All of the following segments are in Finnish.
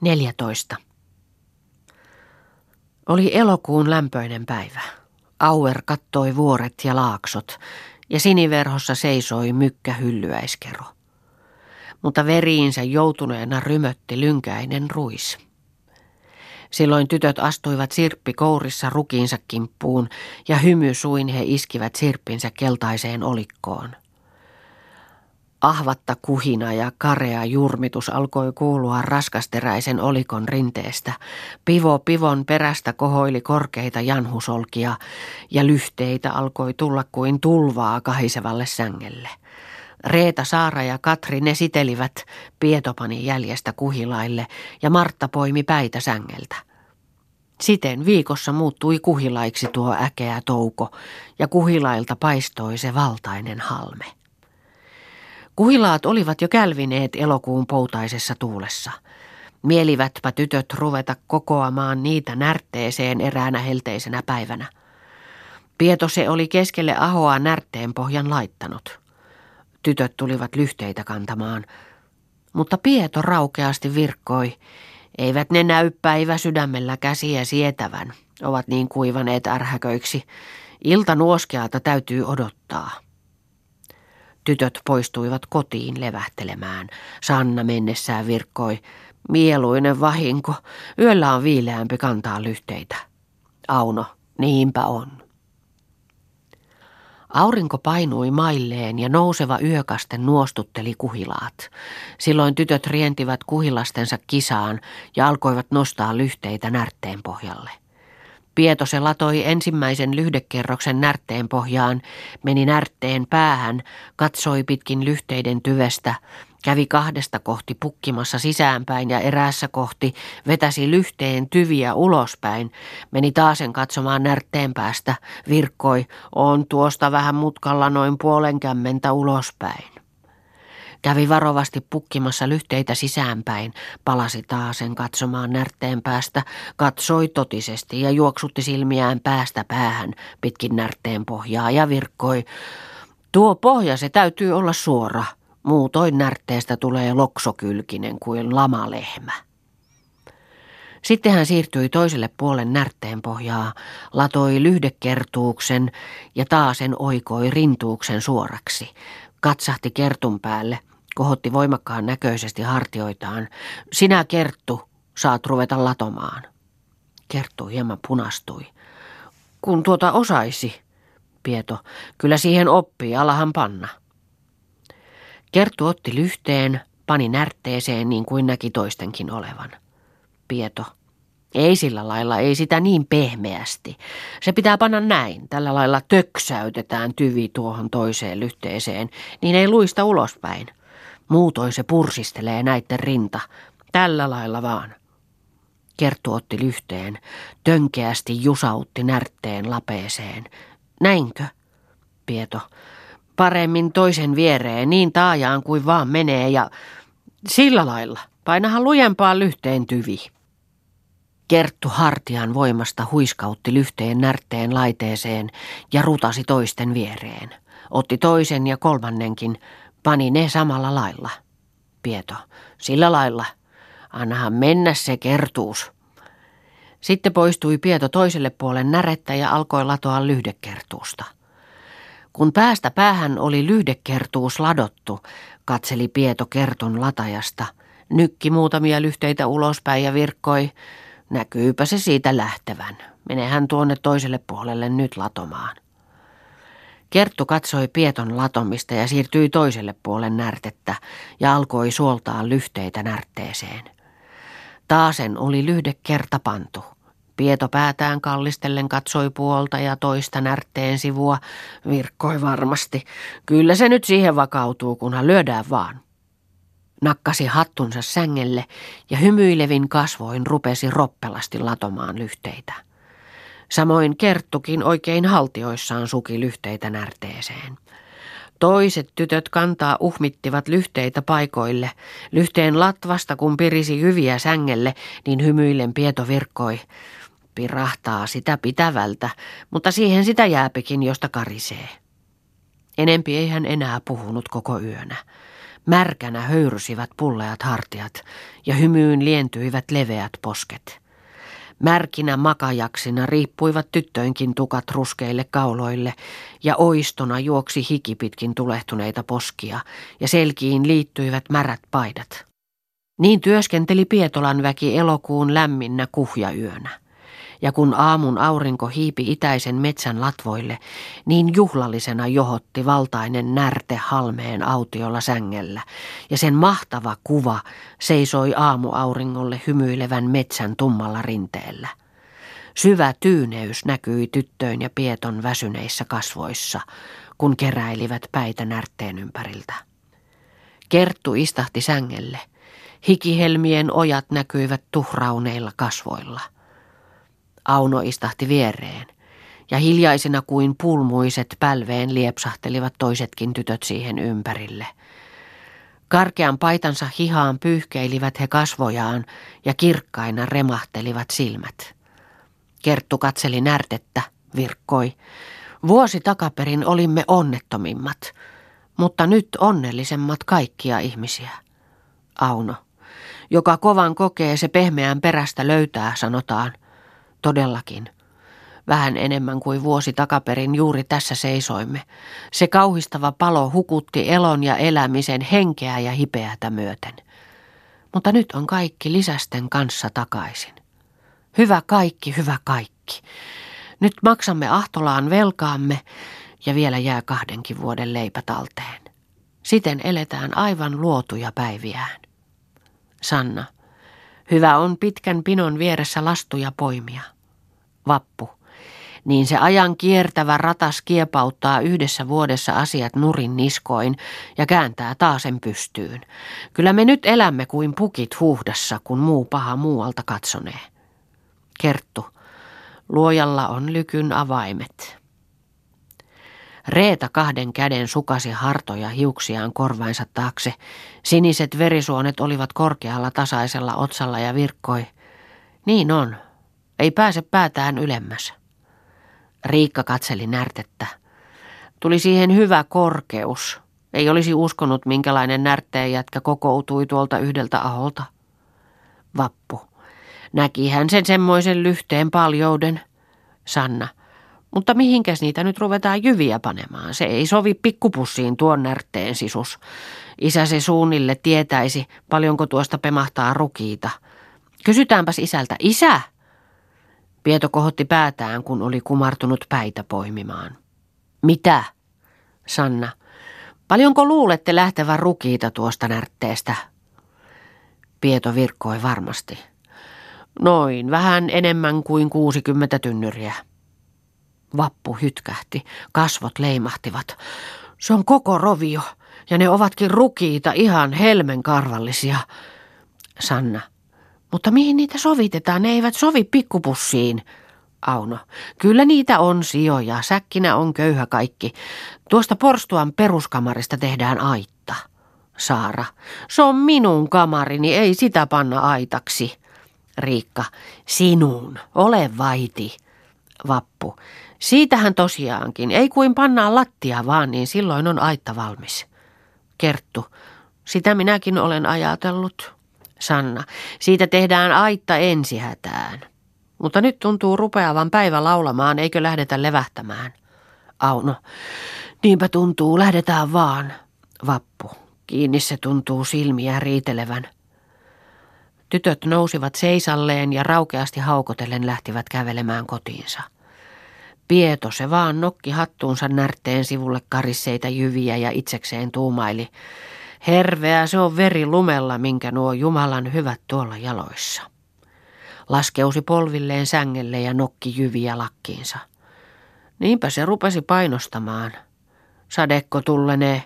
14. Oli elokuun lämpöinen päivä. Auer kattoi vuoret ja laaksot, ja siniverhossa seisoi mykkä hyllyäiskero. Mutta veriinsä joutuneena rymötti lynkäinen ruis. Silloin tytöt astuivat sirppi kourissa rukiinsa kimppuun ja hymy suin he iskivät sirppinsä keltaiseen olikkoon. Ahvatta kuhina ja karea jurmitus alkoi kuulua raskasteräisen olikon rinteestä. Pivo pivon perästä kohoili korkeita janhusolkia ja lyhteitä alkoi tulla kuin tulvaa kahisevalle sängelle. Reeta, Saara ja Katri ne sitelivät Pietopani jäljestä kuhilaille ja Martta poimi päitä sängeltä. Siten viikossa muuttui kuhilaiksi tuo äkeä touko ja kuhilailta paistoi se valtainen halme. Kuhilaat olivat jo kälvineet elokuun poutaisessa tuulessa. Mielivätpä tytöt ruveta kokoamaan niitä närtteeseen eräänä helteisenä päivänä. Pieto se oli keskelle ahoa närtteen pohjan laittanut. Tytöt tulivat lyhteitä kantamaan, mutta Pieto raukeasti virkkoi. Eivät ne näy päivä sydämellä käsiä sietävän, ovat niin kuivaneet ärhäköiksi. Ilta nuoskealta täytyy odottaa. Tytöt poistuivat kotiin levähtelemään. Sanna mennessään virkkoi. Mieluinen vahinko. Yöllä on viileämpi kantaa lyhteitä. Auno, niinpä on. Aurinko painui mailleen ja nouseva yökasten nuostutteli kuhilaat. Silloin tytöt rientivät kuhilastensa kisaan ja alkoivat nostaa lyhteitä närtteen pohjalle. Pietose latoi ensimmäisen lyhdekerroksen närtteen pohjaan, meni närtteen päähän, katsoi pitkin lyhteiden tyvestä, kävi kahdesta kohti pukkimassa sisäänpäin ja eräässä kohti vetäsi lyhteen tyviä ulospäin, meni taasen katsomaan närtteen päästä, virkkoi, on tuosta vähän mutkalla noin puolen kämmentä ulospäin. Kävi varovasti pukkimassa lyhteitä sisäänpäin, palasi taasen katsomaan närtteen päästä, katsoi totisesti ja juoksutti silmiään päästä päähän pitkin närtteen pohjaa ja virkkoi. Tuo pohja se täytyy olla suora, muutoin närtteestä tulee loksokylkinen kuin lamalehmä. Sitten hän siirtyi toiselle puolen närtteen pohjaa, latoi lyhdekertuuksen ja taasen oikoi rintuuksen suoraksi. Katsahti kertun päälle, kohotti voimakkaan näköisesti hartioitaan. Sinä Kerttu, saat ruveta latomaan. Kerttu hieman punastui. Kun tuota osaisi, Pieto, kyllä siihen oppii, alahan panna. Kerttu otti lyhteen, pani närtteeseen niin kuin näki toistenkin olevan. Pieto, ei sillä lailla, ei sitä niin pehmeästi. Se pitää panna näin. Tällä lailla töksäytetään tyvi tuohon toiseen lyhteeseen, niin ei luista ulospäin. Muutoin se pursistelee näitten rinta. Tällä lailla vaan. Kerttu otti lyhteen, tönkeästi jusautti närtteen lapeeseen. Näinkö? Pieto. Paremmin toisen viereen, niin taajaan kuin vaan menee ja sillä lailla. Painahan lujempaa lyhteen tyvi. Kerttu hartian voimasta huiskautti lyhteen närtteen laiteeseen ja rutasi toisten viereen. Otti toisen ja kolmannenkin, pani ne samalla lailla. Pieto, sillä lailla. Annahan mennä se kertuus. Sitten poistui Pieto toiselle puolen närettä ja alkoi latoa lyhdekertuusta. Kun päästä päähän oli lyhdekertuus ladottu, katseli Pieto kerton latajasta, nykki muutamia lyhteitä ulospäin ja virkkoi, näkyypä se siitä lähtevän. Menehän tuonne toiselle puolelle nyt latomaan. Kerttu katsoi Pieton latomista ja siirtyi toiselle puolen närtettä ja alkoi suoltaa lyhteitä närtteeseen. Taasen oli lyhde kerta pantu. Pieto päätään kallistellen katsoi puolta ja toista närtteen sivua, virkkoi varmasti. Kyllä se nyt siihen vakautuu, kunhan lyödään vaan. Nakkasi hattunsa sängelle ja hymyilevin kasvoin rupesi roppelasti latomaan lyhteitä. Samoin Kerttukin oikein haltioissaan suki lyhteitä närteeseen. Toiset tytöt kantaa uhmittivat lyhteitä paikoille. Lyhteen latvasta kun pirisi hyviä sängelle, niin hymyillen Pieto virkkoi. Pirahtaa sitä pitävältä, mutta siihen sitä jääpikin, josta karisee. Enempi ei hän enää puhunut koko yönä. Märkänä höyrysivät pulleat hartiat ja hymyyn lientyivät leveät posket. Märkinä makajaksina riippuivat tyttöinkin tukat ruskeille kauloille ja oistona juoksi hiki pitkin tulehtuneita poskia ja selkiin liittyivät märät paidat. Niin työskenteli Pietolan väki elokuun lämminnä kuhjayönä ja kun aamun aurinko hiipi itäisen metsän latvoille, niin juhlallisena johotti valtainen närte halmeen autiolla sängellä, ja sen mahtava kuva seisoi aamuauringolle hymyilevän metsän tummalla rinteellä. Syvä tyyneys näkyi tyttöön ja pieton väsyneissä kasvoissa, kun keräilivät päitä närtteen ympäriltä. Kerttu istahti sängelle. Hikihelmien ojat näkyivät tuhrauneilla kasvoilla – Auno istahti viereen, ja hiljaisena kuin pulmuiset pälveen liepsahtelivat toisetkin tytöt siihen ympärille. Karkean paitansa hihaan pyyhkeilivät he kasvojaan ja kirkkaina remahtelivat silmät. Kerttu katseli närtettä, virkkoi. Vuosi takaperin olimme onnettomimmat, mutta nyt onnellisemmat kaikkia ihmisiä. Auno, joka kovan kokee se pehmeän perästä löytää, sanotaan – Todellakin. Vähän enemmän kuin vuosi takaperin juuri tässä seisoimme. Se kauhistava palo hukutti elon ja elämisen henkeä ja hipeätä myöten. Mutta nyt on kaikki lisästen kanssa takaisin. Hyvä kaikki, hyvä kaikki. Nyt maksamme ahtolaan velkaamme ja vielä jää kahdenkin vuoden leipä talteen. Siten eletään aivan luotuja päiviään. Sanna, hyvä on pitkän pinon vieressä lastuja poimia vappu, niin se ajan kiertävä ratas kiepauttaa yhdessä vuodessa asiat nurin niskoin ja kääntää taasen pystyyn. Kyllä me nyt elämme kuin pukit huuhdassa, kun muu paha muualta katsonee. Kerttu, luojalla on lykyn avaimet. Reeta kahden käden sukasi hartoja hiuksiaan korvainsa taakse. Siniset verisuonet olivat korkealla tasaisella otsalla ja virkkoi. Niin on, ei pääse päätään ylemmäs. Riikka katseli närtettä. Tuli siihen hyvä korkeus. Ei olisi uskonut, minkälainen närtteen jätkä kokoutui tuolta yhdeltä aholta. Vappu. Näki hän sen semmoisen lyhteen paljouden. Sanna. Mutta mihinkäs niitä nyt ruvetaan jyviä panemaan? Se ei sovi pikkupussiin tuon närtteen sisus. Isä se suunnille tietäisi, paljonko tuosta pemahtaa rukiita. Kysytäänpäs isältä. Isä! Pieto kohotti päätään, kun oli kumartunut päitä poimimaan. Mitä? Sanna. Paljonko luulette lähtevän rukiita tuosta närtteestä? Pieto virkkoi varmasti. Noin, vähän enemmän kuin 60 tynnyriä. Vappu hytkähti, kasvot leimahtivat. Se on koko rovio, ja ne ovatkin rukiita ihan helmen karvallisia. Sanna. Mutta mihin niitä sovitetaan? Ne eivät sovi pikkupussiin. Auno. Kyllä niitä on sijoja. Säkkinä on köyhä kaikki. Tuosta porstuan peruskamarista tehdään aitta. Saara. Se on minun kamarini, ei sitä panna aitaksi. Riikka. Sinun. Ole vaiti. Vappu. Siitähän tosiaankin. Ei kuin pannaan lattia vaan, niin silloin on aitta valmis. Kerttu. Sitä minäkin olen ajatellut. Sanna. Siitä tehdään aitta ensihätään. Mutta nyt tuntuu rupeavan päivä laulamaan, eikö lähdetä levähtämään? Auno. Niinpä tuntuu, lähdetään vaan. Vappu. Kiinni se tuntuu silmiä riitelevän. Tytöt nousivat seisalleen ja raukeasti haukotellen lähtivät kävelemään kotiinsa. Pieto se vaan nokki hattuunsa närtteen sivulle karisseita jyviä ja itsekseen tuumaili. Herveä se on veri lumella, minkä nuo Jumalan hyvät tuolla jaloissa. Laskeusi polvilleen sängelle ja nokki jyviä lakkiinsa. Niinpä se rupesi painostamaan. Sadekko tullenee.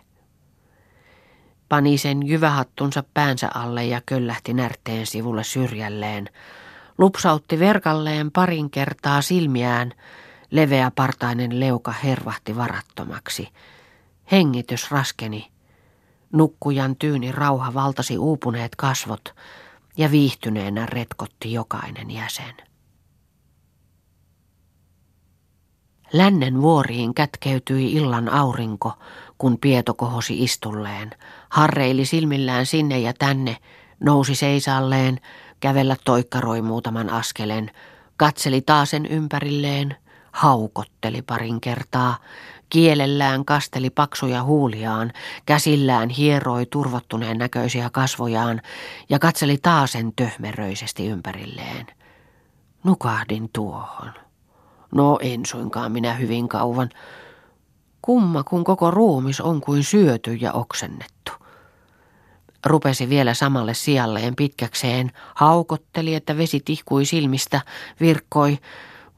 Pani sen jyvähattunsa päänsä alle ja köllähti närteen sivulle syrjälleen. Lupsautti verkalleen parin kertaa silmiään. Leveä partainen leuka hervahti varattomaksi. Hengitys raskeni. Nukkujan tyyni rauha valtasi uupuneet kasvot ja viihtyneenä retkotti jokainen jäsen. Lännen vuoriin kätkeytyi illan aurinko, kun Pieto kohosi istulleen. Harreili silmillään sinne ja tänne, nousi seisalleen, kävellä toikkaroi muutaman askelen, katseli taasen ympärilleen, haukotteli parin kertaa, kielellään kasteli paksuja huuliaan, käsillään hieroi turvottuneen näköisiä kasvojaan ja katseli taasen töhmeröisesti ympärilleen. Nukahdin tuohon. No en suinkaan minä hyvin kauan. Kumma, kun koko ruumis on kuin syöty ja oksennettu. Rupesi vielä samalle sijalleen pitkäkseen, haukotteli, että vesi tihkui silmistä, virkkoi,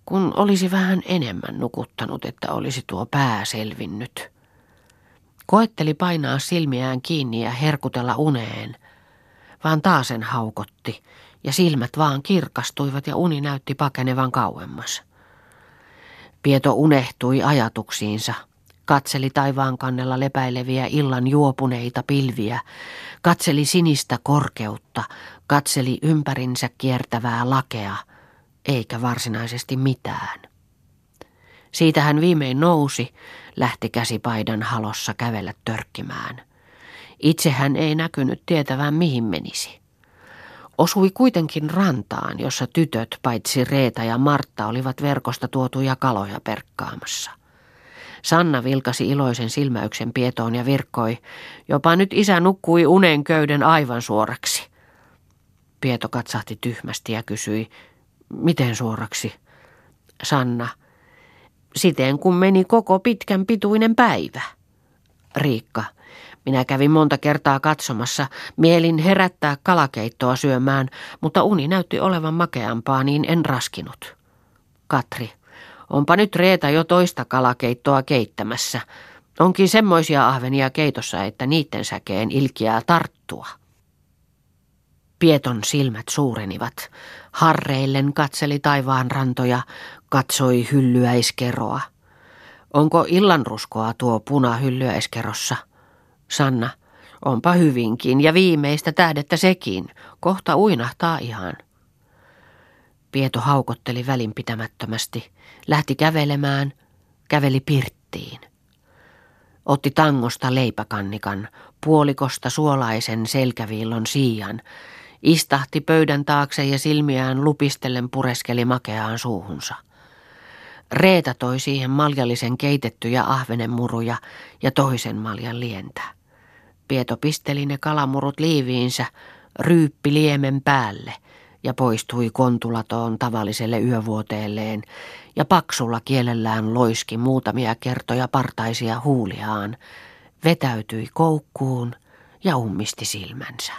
kun olisi vähän enemmän nukuttanut, että olisi tuo pää selvinnyt. Koetteli painaa silmiään kiinni ja herkutella uneen, vaan taasen haukotti, ja silmät vaan kirkastuivat ja uni näytti pakenevan kauemmas. Pieto unehtui ajatuksiinsa, katseli taivaan kannella lepäileviä illan juopuneita pilviä, katseli sinistä korkeutta, katseli ympärinsä kiertävää lakea, eikä varsinaisesti mitään. Siitä hän viimein nousi, lähti käsipaidan halossa kävellä törkkimään. Itse hän ei näkynyt tietävän mihin menisi. Osui kuitenkin rantaan, jossa tytöt, paitsi Reeta ja Martta, olivat verkosta tuotuja kaloja perkkaamassa. Sanna vilkasi iloisen silmäyksen pietoon ja virkkoi, jopa nyt isä nukkui unen köyden aivan suoraksi. Pieto katsahti tyhmästi ja kysyi, miten suoraksi? Sanna, siten kun meni koko pitkän pituinen päivä. Riikka, minä kävin monta kertaa katsomassa, mielin herättää kalakeittoa syömään, mutta uni näytti olevan makeampaa, niin en raskinut. Katri, onpa nyt Reeta jo toista kalakeittoa keittämässä. Onkin semmoisia ahvenia keitossa, että niitten säkeen ilkiää tarttua. Pieton silmät suurenivat. Harreillen katseli taivaan rantoja, katsoi hyllyäiskeroa. Onko illanruskoa tuo puna hyllyäiskerossa? Sanna, onpa hyvinkin ja viimeistä tähdettä sekin. Kohta uinahtaa ihan. Pieto haukotteli välinpitämättömästi, lähti kävelemään, käveli pirttiin. Otti tangosta leipäkannikan, puolikosta suolaisen selkäviillon siian, istahti pöydän taakse ja silmiään lupistellen pureskeli makeaan suuhunsa. Reeta toi siihen maljallisen keitettyjä ahvenenmuruja ja toisen maljan lientä. Pieto pisteli ne kalamurut liiviinsä, ryyppi liemen päälle ja poistui kontulatoon tavalliselle yövuoteelleen ja paksulla kielellään loiski muutamia kertoja partaisia huuliaan, vetäytyi koukkuun ja ummisti silmänsä.